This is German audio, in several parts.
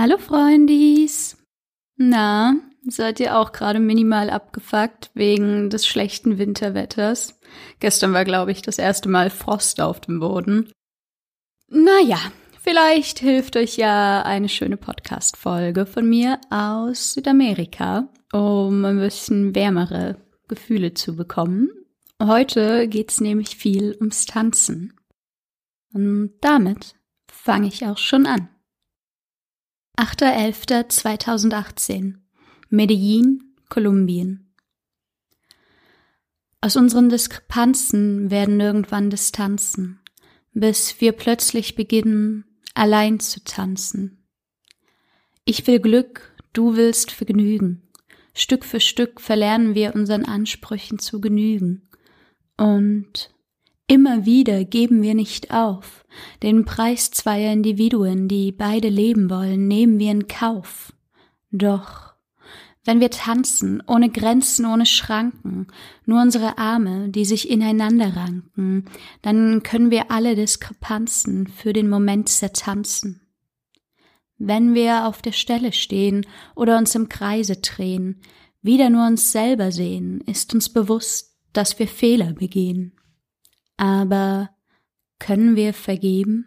Hallo Freundis. Na, seid ihr auch gerade minimal abgefuckt wegen des schlechten Winterwetters? Gestern war, glaube ich, das erste Mal Frost auf dem Boden. Naja, vielleicht hilft euch ja eine schöne Podcast-Folge von mir aus Südamerika, um ein bisschen wärmere Gefühle zu bekommen. Heute geht's nämlich viel ums Tanzen. Und damit fange ich auch schon an. 8.11.2018 Medellin, Kolumbien Aus unseren Diskrepanzen werden irgendwann Distanzen, bis wir plötzlich beginnen, allein zu tanzen. Ich will Glück, du willst Vergnügen. Stück für Stück verlernen wir unseren Ansprüchen zu genügen. Und Immer wieder geben wir nicht auf. Den Preis zweier Individuen, die beide leben wollen, nehmen wir in Kauf. Doch wenn wir tanzen, ohne Grenzen, ohne Schranken, nur unsere Arme, die sich ineinander ranken, dann können wir alle Diskrepanzen für den Moment zertanzen. Wenn wir auf der Stelle stehen oder uns im Kreise drehen, wieder nur uns selber sehen, ist uns bewusst, dass wir Fehler begehen. Aber können wir vergeben?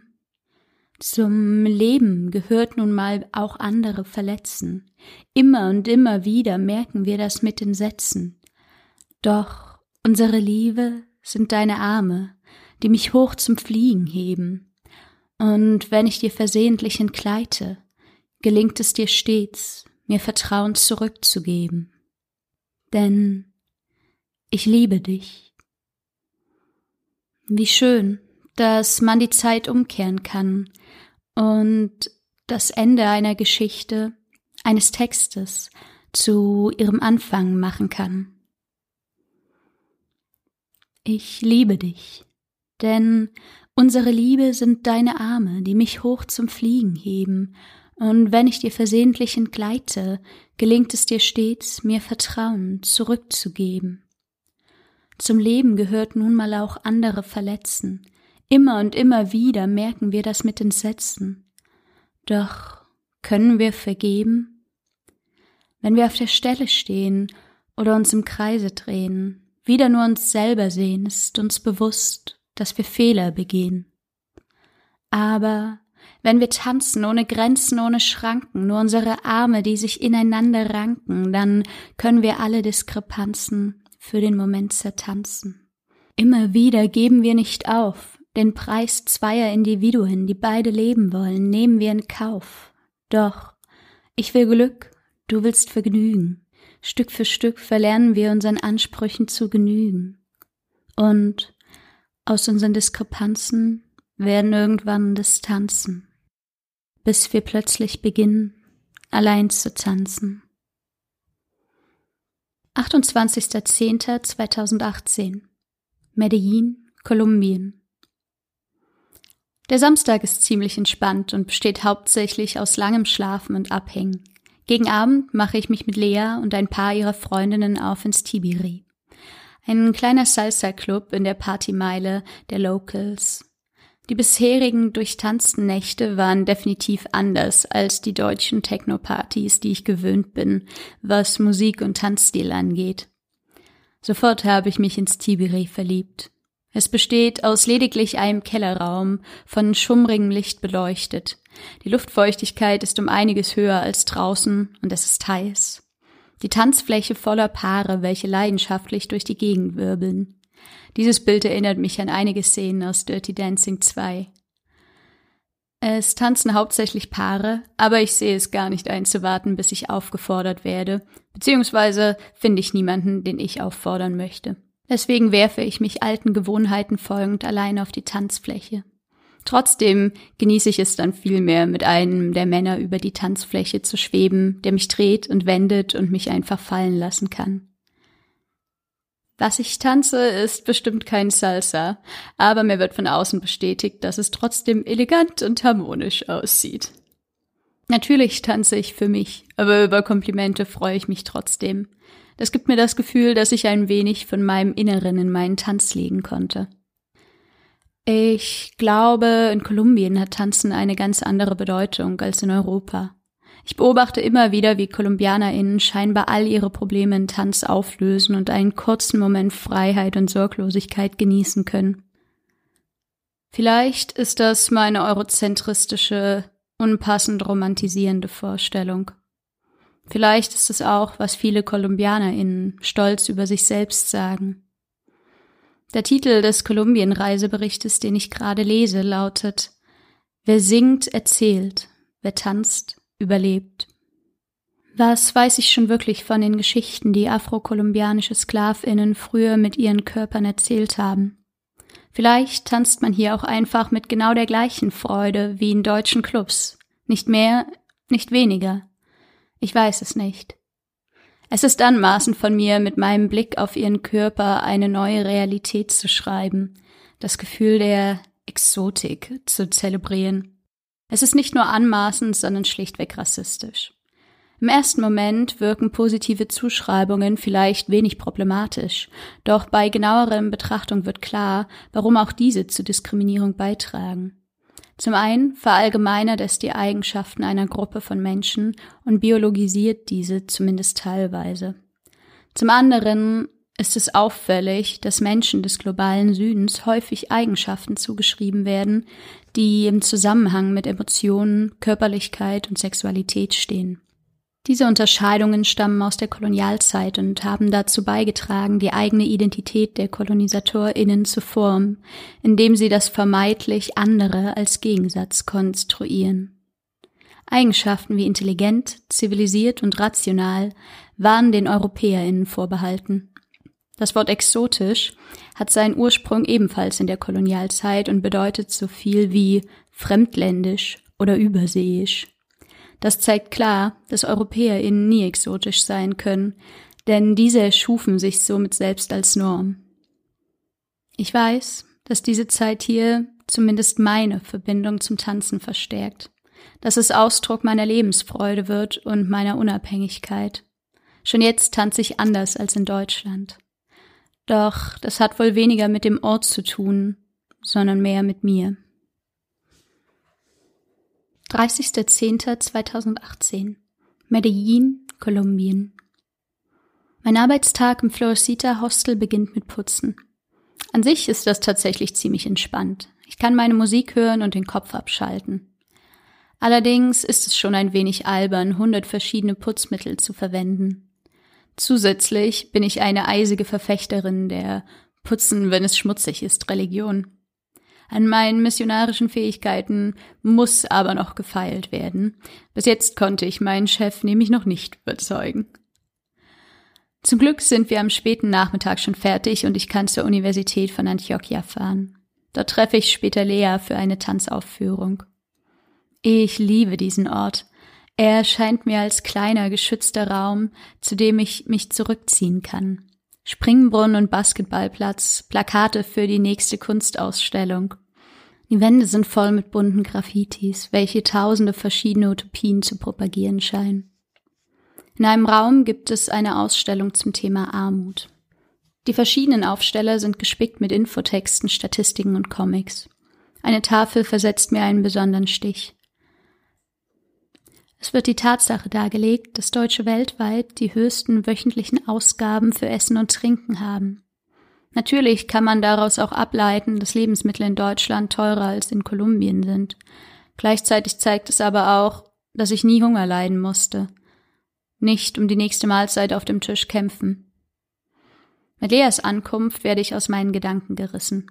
Zum Leben gehört nun mal auch andere verletzen. Immer und immer wieder merken wir das mit den Sätzen. Doch unsere Liebe sind deine Arme, die mich hoch zum Fliegen heben. Und wenn ich dir versehentlich entgleite, gelingt es dir stets, mir Vertrauen zurückzugeben. Denn ich liebe dich wie schön, dass man die Zeit umkehren kann und das Ende einer Geschichte, eines Textes zu ihrem Anfang machen kann. Ich liebe dich, denn unsere Liebe sind deine Arme, die mich hoch zum Fliegen heben, und wenn ich dir versehentlich entgleite, gelingt es dir stets, mir Vertrauen zurückzugeben. Zum Leben gehört nun mal auch andere verletzen. Immer und immer wieder merken wir das mit den Sätzen. Doch können wir vergeben? Wenn wir auf der Stelle stehen oder uns im Kreise drehen, wieder nur uns selber sehen, ist uns bewusst, dass wir Fehler begehen. Aber wenn wir tanzen ohne Grenzen, ohne Schranken, nur unsere Arme, die sich ineinander ranken, dann können wir alle Diskrepanzen für den Moment zertanzen. Immer wieder geben wir nicht auf, den Preis zweier Individuen, die beide leben wollen, nehmen wir in Kauf. Doch ich will Glück, du willst Vergnügen. Stück für Stück verlernen wir unseren Ansprüchen zu genügen. Und aus unseren Diskrepanzen werden irgendwann Distanzen, bis wir plötzlich beginnen, allein zu tanzen. 28.10.2018 Medellin, Kolumbien Der Samstag ist ziemlich entspannt und besteht hauptsächlich aus langem Schlafen und Abhängen. Gegen Abend mache ich mich mit Lea und ein paar ihrer Freundinnen auf ins Tibiri. Ein kleiner Salsa-Club in der Partymeile der Locals. Die bisherigen durchtanzten Nächte waren definitiv anders als die deutschen Techno-Partys, die ich gewöhnt bin, was Musik und Tanzstil angeht. Sofort habe ich mich ins Tibiri verliebt. Es besteht aus lediglich einem Kellerraum, von schummrigem Licht beleuchtet. Die Luftfeuchtigkeit ist um einiges höher als draußen und es ist heiß. Die Tanzfläche voller Paare, welche leidenschaftlich durch die Gegend wirbeln. Dieses Bild erinnert mich an einige Szenen aus Dirty Dancing 2. Es tanzen hauptsächlich Paare, aber ich sehe es gar nicht einzuwarten, bis ich aufgefordert werde, beziehungsweise finde ich niemanden, den ich auffordern möchte. Deswegen werfe ich mich alten Gewohnheiten folgend allein auf die Tanzfläche. Trotzdem genieße ich es dann vielmehr, mit einem der Männer über die Tanzfläche zu schweben, der mich dreht und wendet und mich einfach fallen lassen kann. Was ich tanze, ist bestimmt kein Salsa, aber mir wird von außen bestätigt, dass es trotzdem elegant und harmonisch aussieht. Natürlich tanze ich für mich, aber über Komplimente freue ich mich trotzdem. Das gibt mir das Gefühl, dass ich ein wenig von meinem Inneren in meinen Tanz legen konnte. Ich glaube, in Kolumbien hat Tanzen eine ganz andere Bedeutung als in Europa. Ich beobachte immer wieder, wie KolumbianerInnen scheinbar all ihre Probleme in Tanz auflösen und einen kurzen Moment Freiheit und Sorglosigkeit genießen können. Vielleicht ist das meine eurozentristische, unpassend romantisierende Vorstellung. Vielleicht ist es auch, was viele KolumbianerInnen stolz über sich selbst sagen. Der Titel des Kolumbien-Reiseberichtes, den ich gerade lese, lautet Wer singt, erzählt, wer tanzt, überlebt. Was weiß ich schon wirklich von den Geschichten, die afrokolumbianische Sklavinnen früher mit ihren Körpern erzählt haben? Vielleicht tanzt man hier auch einfach mit genau der gleichen Freude wie in deutschen Clubs. Nicht mehr, nicht weniger. Ich weiß es nicht. Es ist anmaßend von mir, mit meinem Blick auf ihren Körper eine neue Realität zu schreiben, das Gefühl der Exotik zu zelebrieren. Es ist nicht nur anmaßend, sondern schlichtweg rassistisch. Im ersten Moment wirken positive Zuschreibungen vielleicht wenig problematisch, doch bei genauerem Betrachtung wird klar, warum auch diese zur Diskriminierung beitragen. Zum einen verallgemeinert es die Eigenschaften einer Gruppe von Menschen und biologisiert diese zumindest teilweise. Zum anderen ist es auffällig, dass Menschen des globalen Südens häufig Eigenschaften zugeschrieben werden, die im Zusammenhang mit Emotionen, Körperlichkeit und Sexualität stehen. Diese Unterscheidungen stammen aus der Kolonialzeit und haben dazu beigetragen, die eigene Identität der KolonisatorInnen zu formen, indem sie das vermeintlich andere als Gegensatz konstruieren. Eigenschaften wie intelligent, zivilisiert und rational waren den EuropäerInnen vorbehalten. Das Wort exotisch hat seinen Ursprung ebenfalls in der Kolonialzeit und bedeutet so viel wie fremdländisch oder überseeisch. Das zeigt klar, dass EuropäerInnen nie exotisch sein können, denn diese erschufen sich somit selbst als Norm. Ich weiß, dass diese Zeit hier zumindest meine Verbindung zum Tanzen verstärkt, dass es Ausdruck meiner Lebensfreude wird und meiner Unabhängigkeit. Schon jetzt tanze ich anders als in Deutschland. Doch das hat wohl weniger mit dem Ort zu tun, sondern mehr mit mir. 30.10.2018 Medellin, Kolumbien Mein Arbeitstag im Florecita Hostel beginnt mit Putzen. An sich ist das tatsächlich ziemlich entspannt. Ich kann meine Musik hören und den Kopf abschalten. Allerdings ist es schon ein wenig albern, hundert verschiedene Putzmittel zu verwenden. Zusätzlich bin ich eine eisige Verfechterin der Putzen, wenn es schmutzig ist, Religion. An meinen missionarischen Fähigkeiten muss aber noch gefeilt werden. Bis jetzt konnte ich meinen Chef nämlich noch nicht überzeugen. Zum Glück sind wir am späten Nachmittag schon fertig und ich kann zur Universität von Antiochia fahren. Dort treffe ich später Lea für eine Tanzaufführung. Ich liebe diesen Ort. Er erscheint mir als kleiner, geschützter Raum, zu dem ich mich zurückziehen kann. Springbrunnen und Basketballplatz, Plakate für die nächste Kunstausstellung. Die Wände sind voll mit bunten Graffitis, welche tausende verschiedene Utopien zu propagieren scheinen. In einem Raum gibt es eine Ausstellung zum Thema Armut. Die verschiedenen Aufsteller sind gespickt mit Infotexten, Statistiken und Comics. Eine Tafel versetzt mir einen besonderen Stich. Es wird die Tatsache dargelegt, dass Deutsche weltweit die höchsten wöchentlichen Ausgaben für Essen und Trinken haben. Natürlich kann man daraus auch ableiten, dass Lebensmittel in Deutschland teurer als in Kolumbien sind. Gleichzeitig zeigt es aber auch, dass ich nie Hunger leiden musste. Nicht um die nächste Mahlzeit auf dem Tisch kämpfen. Mit Leas Ankunft werde ich aus meinen Gedanken gerissen.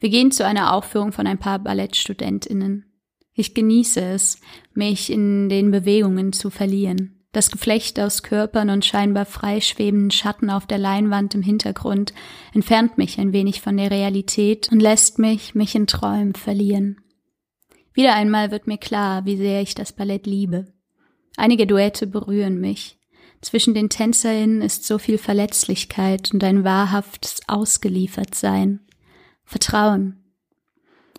Wir gehen zu einer Aufführung von ein paar Ballettstudentinnen. Ich genieße es, mich in den Bewegungen zu verlieren. Das Geflecht aus Körpern und scheinbar freischwebenden Schatten auf der Leinwand im Hintergrund entfernt mich ein wenig von der Realität und lässt mich mich in Träumen verlieren. Wieder einmal wird mir klar, wie sehr ich das Ballett liebe. Einige Duette berühren mich. Zwischen den TänzerInnen ist so viel Verletzlichkeit und ein wahrhaftes Ausgeliefertsein. Vertrauen,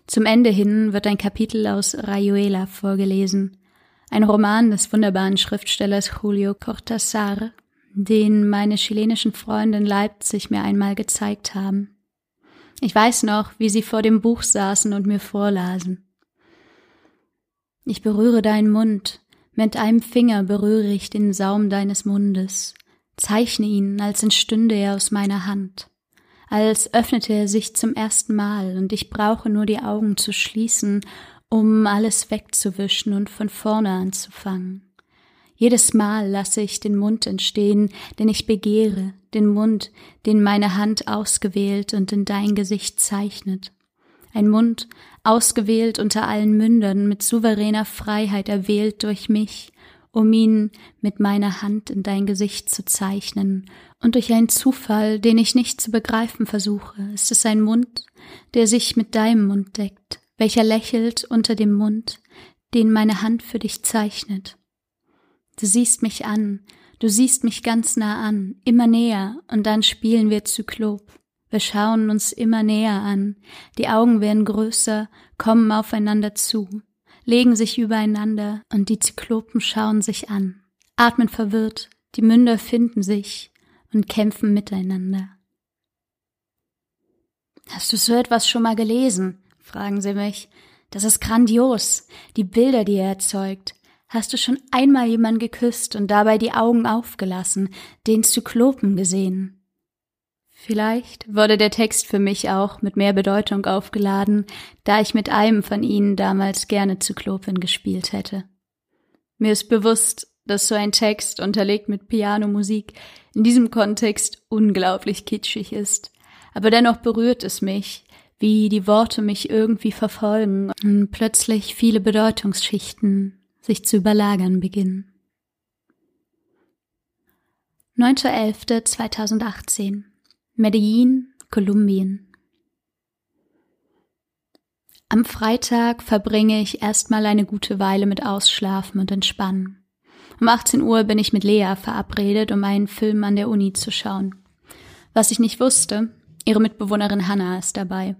zum Ende hin wird ein Kapitel aus Rayuela vorgelesen, ein Roman des wunderbaren Schriftstellers Julio Cortázar, den meine chilenischen Freunde in Leipzig mir einmal gezeigt haben. Ich weiß noch, wie sie vor dem Buch saßen und mir vorlasen. Ich berühre deinen Mund, Mit einem Finger berühre ich den Saum deines Mundes, zeichne ihn, als entstünde er aus meiner Hand, als öffnete er sich zum ersten Mal und ich brauche nur die Augen zu schließen, um alles wegzuwischen und von vorne anzufangen. Jedes Mal lasse ich den Mund entstehen, den ich begehre, den Mund, den meine Hand ausgewählt und in dein Gesicht zeichnet. Ein Mund, ausgewählt unter allen Mündern, mit souveräner Freiheit erwählt durch mich, um ihn mit meiner Hand in dein Gesicht zu zeichnen, und durch einen Zufall, den ich nicht zu begreifen versuche, ist es ein Mund, der sich mit deinem Mund deckt, welcher lächelt unter dem Mund, den meine Hand für dich zeichnet. Du siehst mich an, du siehst mich ganz nah an, immer näher, und dann spielen wir Zyklop. Wir schauen uns immer näher an, die Augen werden größer, kommen aufeinander zu, legen sich übereinander, und die Zyklopen schauen sich an, atmen verwirrt, die Münder finden sich und kämpfen miteinander. Hast du so etwas schon mal gelesen? fragen sie mich. Das ist grandios, die Bilder, die er erzeugt, Hast du schon einmal jemanden geküsst und dabei die Augen aufgelassen, den Zyklopen gesehen? Vielleicht wurde der Text für mich auch mit mehr Bedeutung aufgeladen, da ich mit einem von ihnen damals gerne Zyklopen gespielt hätte. Mir ist bewusst, dass so ein Text unterlegt mit Pianomusik in diesem Kontext unglaublich kitschig ist, aber dennoch berührt es mich, wie die Worte mich irgendwie verfolgen und plötzlich viele Bedeutungsschichten sich zu überlagern beginnen. 9.11.2018 Medellin, Kolumbien Am Freitag verbringe ich erstmal eine gute Weile mit Ausschlafen und Entspannen. Um 18 Uhr bin ich mit Lea verabredet, um einen Film an der Uni zu schauen. Was ich nicht wusste, ihre Mitbewohnerin Hannah ist dabei.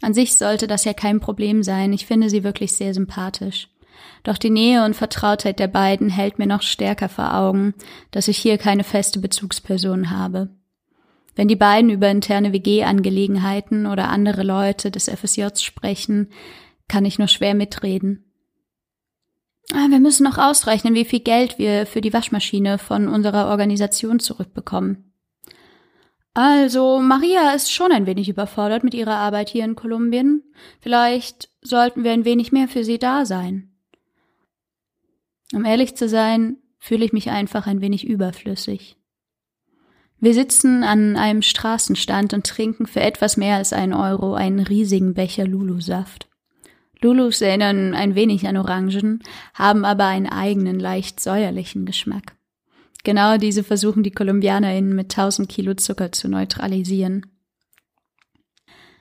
An sich sollte das ja kein Problem sein, ich finde sie wirklich sehr sympathisch. Doch die Nähe und Vertrautheit der beiden hält mir noch stärker vor Augen, dass ich hier keine feste Bezugsperson habe. Wenn die beiden über interne WG-Angelegenheiten oder andere Leute des FSJs sprechen, kann ich nur schwer mitreden. Ah, wir müssen noch ausrechnen, wie viel Geld wir für die Waschmaschine von unserer Organisation zurückbekommen. Also, Maria ist schon ein wenig überfordert mit ihrer Arbeit hier in Kolumbien. Vielleicht sollten wir ein wenig mehr für sie da sein. Um ehrlich zu sein, fühle ich mich einfach ein wenig überflüssig. Wir sitzen an einem Straßenstand und trinken für etwas mehr als einen Euro einen riesigen Becher Lulu-Saft. Lulus erinnern ein wenig an Orangen, haben aber einen eigenen, leicht säuerlichen Geschmack. Genau diese versuchen die KolumbianerInnen mit 1000 Kilo Zucker zu neutralisieren.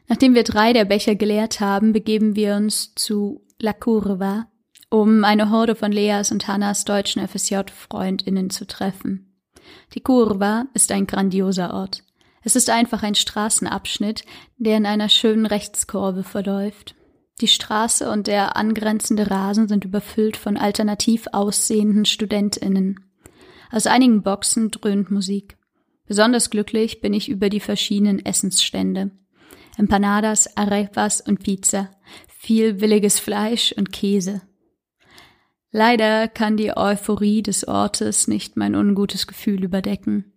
Nachdem wir drei der Becher geleert haben, begeben wir uns zu La Curva, um eine Horde von Leas und Hannas deutschen FSJ-FreundInnen zu treffen. Die Kurva ist ein grandioser Ort. Es ist einfach ein Straßenabschnitt, der in einer schönen Rechtskurve verläuft. Die Straße und der angrenzende Rasen sind überfüllt von alternativ aussehenden StudentInnen. Aus einigen Boxen dröhnt Musik. Besonders glücklich bin ich über die verschiedenen Essensstände. Empanadas, Arepas und Pizza, viel williges Fleisch und Käse. Leider kann die Euphorie des Ortes nicht mein ungutes Gefühl überdecken.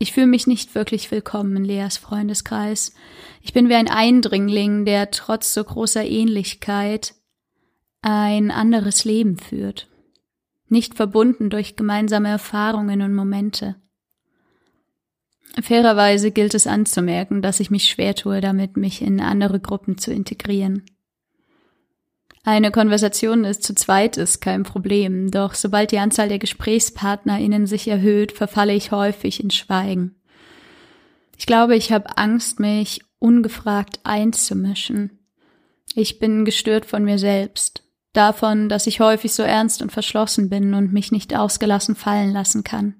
Ich fühle mich nicht wirklich willkommen in Leas Freundeskreis. Ich bin wie ein Eindringling, der trotz so großer Ähnlichkeit ein anderes Leben führt. Nicht verbunden durch gemeinsame Erfahrungen und Momente. Fairerweise gilt es anzumerken, dass ich mich schwer tue, damit mich in andere Gruppen zu integrieren. Eine Konversation ist zu zweit ist kein Problem, doch sobald die Anzahl der GesprächspartnerInnen sich erhöht, verfalle ich häufig in Schweigen. Ich glaube, ich habe Angst, mich ungefragt einzumischen. Ich bin gestört von mir selbst, davon, dass ich häufig so ernst und verschlossen bin und mich nicht ausgelassen fallen lassen kann.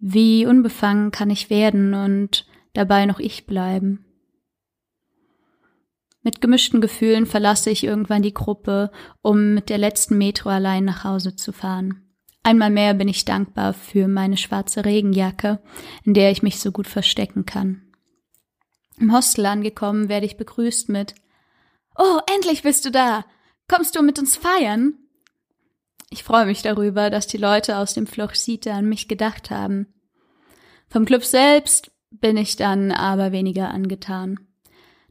Wie unbefangen kann ich werden und dabei noch ich bleiben? Mit gemischten Gefühlen verlasse ich irgendwann die Gruppe, um mit der letzten Metro allein nach Hause zu fahren. Einmal mehr bin ich dankbar für meine schwarze Regenjacke, in der ich mich so gut verstecken kann. Im Hostel angekommen werde ich begrüßt mit Oh, endlich bist du da. Kommst du mit uns feiern? Ich freue mich darüber, dass die Leute aus dem Florcite an mich gedacht haben. Vom Club selbst bin ich dann aber weniger angetan.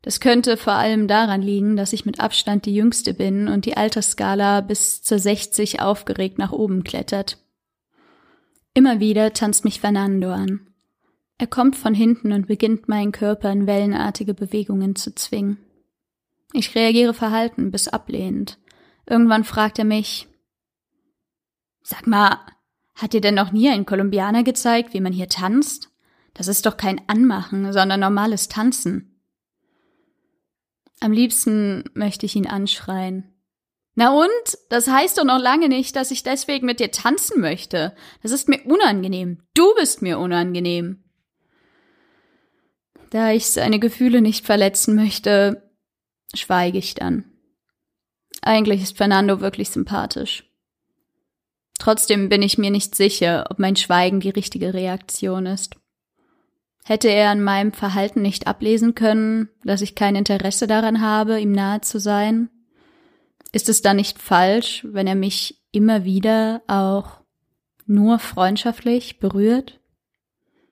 Das könnte vor allem daran liegen, dass ich mit Abstand die Jüngste bin und die Altersskala bis zur 60 aufgeregt nach oben klettert. Immer wieder tanzt mich Fernando an. Er kommt von hinten und beginnt meinen Körper in wellenartige Bewegungen zu zwingen. Ich reagiere verhalten bis ablehnend. Irgendwann fragt er mich, Sag mal, hat dir denn noch nie ein Kolumbianer gezeigt, wie man hier tanzt? Das ist doch kein Anmachen, sondern normales Tanzen. Am liebsten möchte ich ihn anschreien. Na und? Das heißt doch noch lange nicht, dass ich deswegen mit dir tanzen möchte. Das ist mir unangenehm. Du bist mir unangenehm. Da ich seine Gefühle nicht verletzen möchte, schweige ich dann. Eigentlich ist Fernando wirklich sympathisch. Trotzdem bin ich mir nicht sicher, ob mein Schweigen die richtige Reaktion ist. Hätte er an meinem Verhalten nicht ablesen können, dass ich kein Interesse daran habe, ihm nahe zu sein? Ist es dann nicht falsch, wenn er mich immer wieder auch nur freundschaftlich berührt?